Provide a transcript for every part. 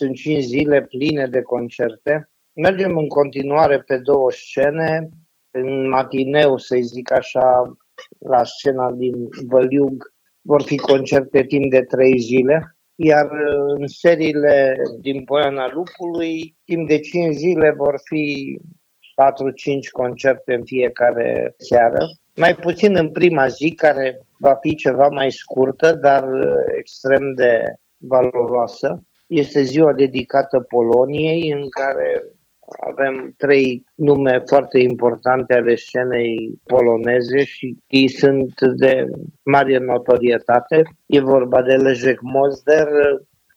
sunt 5 zile pline de concerte. Mergem în continuare pe două scene, în matineu, să zic așa, la scena din Văliug, vor fi concerte timp de trei zile, iar în seriile din Poiana Lupului, timp de 5 zile vor fi 4-5 concerte în fiecare seară. Mai puțin în prima zi, care va fi ceva mai scurtă, dar extrem de valoroasă. Este ziua dedicată Poloniei, în care avem trei nume foarte importante ale scenei poloneze și ei sunt de mare notorietate. E vorba de Leszek Mozder,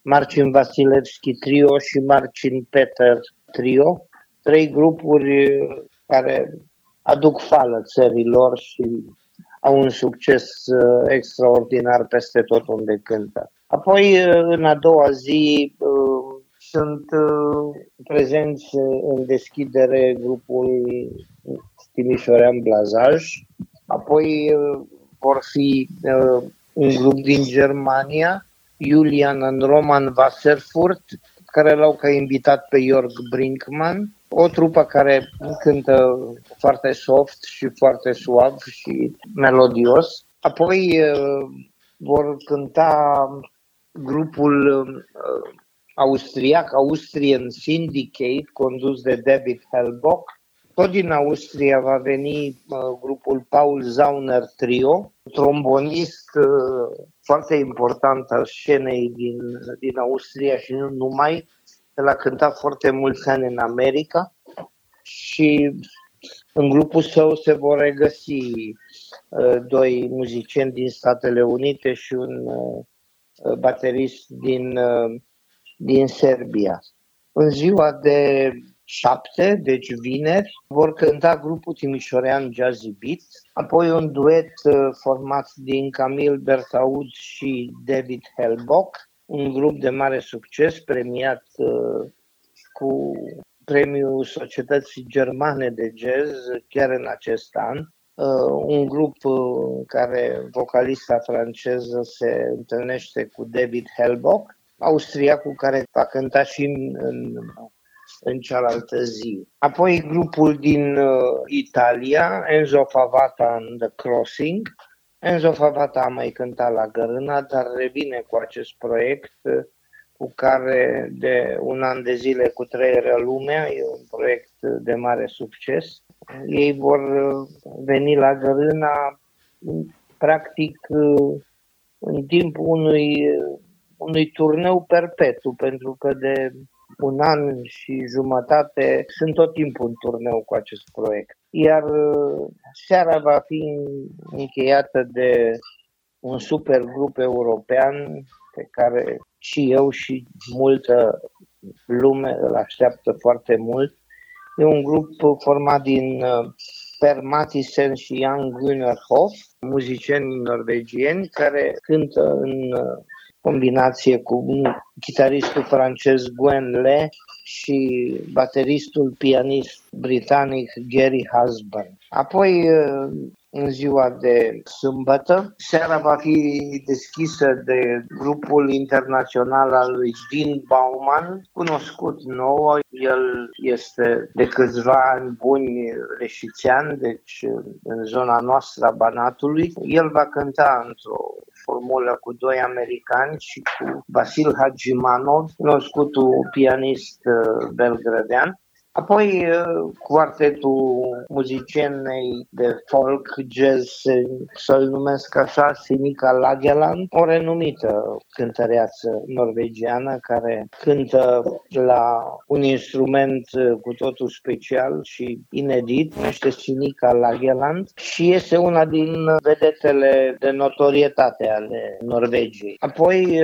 Marcin Vasilevski Trio și Marcin Peter Trio. Trei grupuri care aduc fală țărilor și au un succes uh, extraordinar peste tot unde cântă. Apoi, uh, în a doua zi, uh, sunt prezenți în deschidere grupul Timișorean Blazaj, apoi vor fi un grup din Germania, Julian în Roman Wasserfurt, care l-au ca invitat pe Jörg Brinkman, o trupă care cântă foarte soft și foarte suav și melodios. Apoi uh, vor cânta grupul uh, austriac, Austrian Syndicate, condus de David Hellbock. Tot din Austria va veni uh, grupul Paul Zauner Trio, trombonist foarte important al scenei din, din Austria și nu numai, el a cântat foarte mulți ani în America și în grupul său se vor regăsi uh, doi muzicieni din Statele Unite și un uh, baterist din, uh, din Serbia. În ziua de 7, deci vineri, vor cânta grupul Timișorean Jazzy Beat, apoi un duet format din Camille Bertaud și David Hellbock, un grup de mare succes premiat uh, cu premiul Societății Germane de Jazz chiar în acest an. Uh, un grup uh, care vocalista franceză se întâlnește cu David Hellbock, austriacul care va cânta și în, în, în cealaltă zi. Apoi grupul din uh, Italia, Enzo Favata and The Crossing, Enzo Favata a mai cântat la Gărâna, dar revine cu acest proiect cu care de un an de zile cu trăierea lumea, e un proiect de mare succes. Ei vor veni la Gărâna practic în timpul unui, unui turneu perpetu, pentru că de un an și jumătate sunt tot timpul în turneu cu acest proiect iar uh, seara va fi încheiată de un super grup european pe care și eu și multă lume îl așteaptă foarte mult. E un grup format din uh, Per Matisen și Jan Gunnar Hoff, muzicieni norvegieni care cântă în uh, combinație cu chitaristul francez Gwen Le și bateristul pianist britanic Gary Husband. Apoi, în ziua de sâmbătă, seara va fi deschisă de grupul internațional al lui Dean Bauman, cunoscut nou. El este de câțiva ani buni reșițean, deci în zona noastră a Banatului. El va cânta într-o formulă cu doi americani și cu Vasil Hagimanov, cunoscutul pianist uh, belgrădean. Apoi quartetul muzicienei de folk jazz, să-l numesc așa, Sinica Lageland, o renumită cântăreață norvegiană care cântă la un instrument cu totul special și inedit, numește Sinica Lageland și este una din vedetele de notorietate ale Norvegiei. Apoi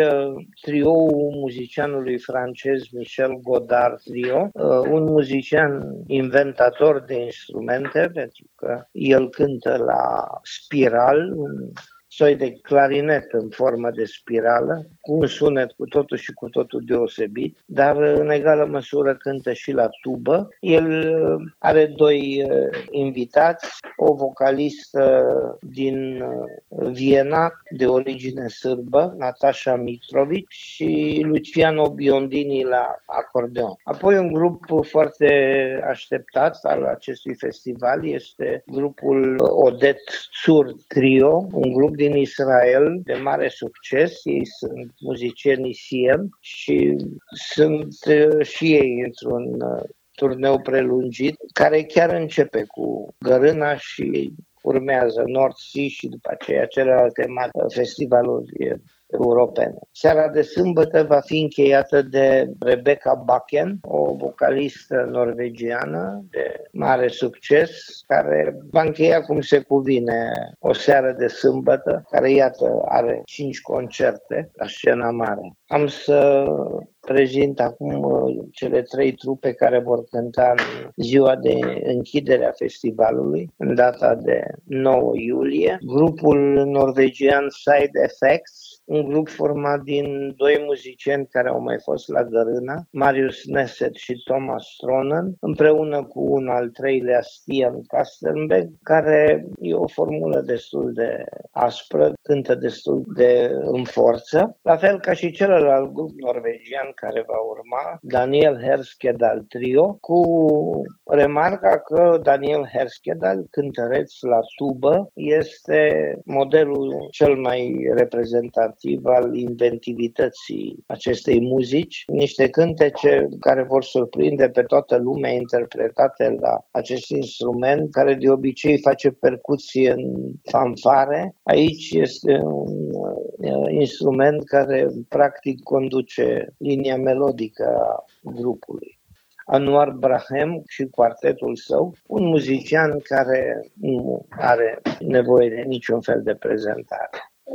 trioul muzicianului francez Michel Godard Trio, un muzician muzician inventator de instrumente, pentru că el cântă la spiral, un soi de clarinet în formă de spirală, cu un sunet cu totul și cu totul deosebit, dar în egală măsură cântă și la tubă. El are doi invitați, o vocalistă din Viena de origine sârbă, Natasha Mitrovic și Luciano Biondini la acordeon. Apoi un grup foarte așteptat al acestui festival este grupul Odet Sur Trio, un grup din Israel de mare succes. Ei sunt muzicieni CM și sunt uh, și ei într-un uh, turneu prelungit, care chiar începe cu Gărâna și urmează North Sea și după aceea celelalte mari festivaluri europene. Seara de sâmbătă va fi încheiată de Rebecca Bakken, o vocalistă norvegiană de mare succes, care va încheia cum se cuvine o seară de sâmbătă, care iată are cinci concerte la scena mare. Am să prezint acum uh, cele trei trupe care vor cânta în ziua de închidere a festivalului, în data de 9 iulie. Grupul norvegian Side Effects, un grup format din doi muzicieni care au mai fost la Gărâna, Marius Neset și Thomas Stronen, împreună cu un al treilea Stian Kastenbeck, care e o formulă destul de aspră, cântă destul de în forță, la fel ca și celălalt grup norvegian care va urma, Daniel Herskedal Trio, cu remarca că Daniel Herskedal, cântăreț la tubă, este modelul cel mai reprezentativ motiv al inventivității acestei muzici, niște cântece care vor surprinde pe toată lumea interpretate la acest instrument, care de obicei face percuție în fanfare. Aici este un uh, instrument care practic conduce linia melodică a grupului. Anuar Brahem și quartetul său, un muzician care nu are nevoie de niciun fel de prezentare.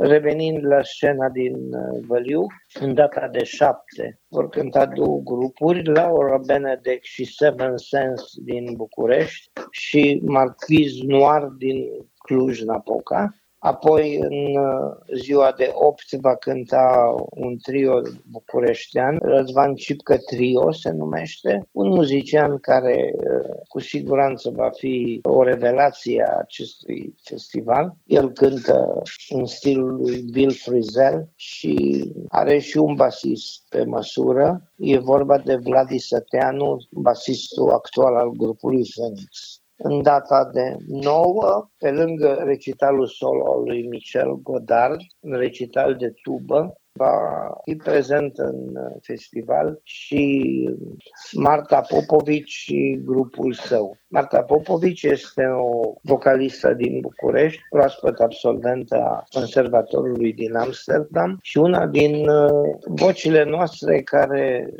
Revenind la scena din uh, Văliu, în data de 7 vor cânta două grupuri, Laura Benedek și Seven Sense din București și Marquis Noir din Cluj-Napoca. Apoi, în uh, ziua de 8, va cânta un trio bucureștean, Răzvan Cipcă Trio se numește, un muzician care uh, cu siguranță va fi o revelație a acestui festival. El cântă în stilul lui Bill Frisell și are și un basist pe măsură. E vorba de Vladi Săteanu, basistul actual al grupului Phoenix în data de 9, pe lângă recitalul solo al lui Michel Godard, un recital de tubă, va fi prezent în festival și Marta Popovici și grupul său. Marta Popovici este o vocalistă din București, proaspăt absolventă a Conservatorului din Amsterdam și una din uh, vocile noastre care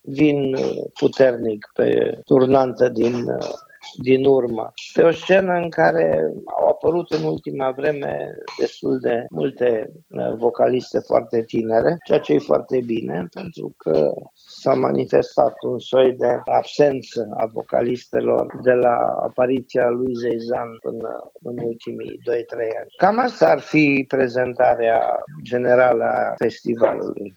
vin puternic pe turnantă din uh, din urmă. Pe o scenă în care au apărut în ultima vreme destul de multe uh, vocaliste foarte tinere, ceea ce e foarte bine, pentru că s-a manifestat un soi de absență a vocalistelor de la apariția lui Zeizan până în ultimii 2-3 ani. Cam asta ar fi prezentarea generală a festivalului.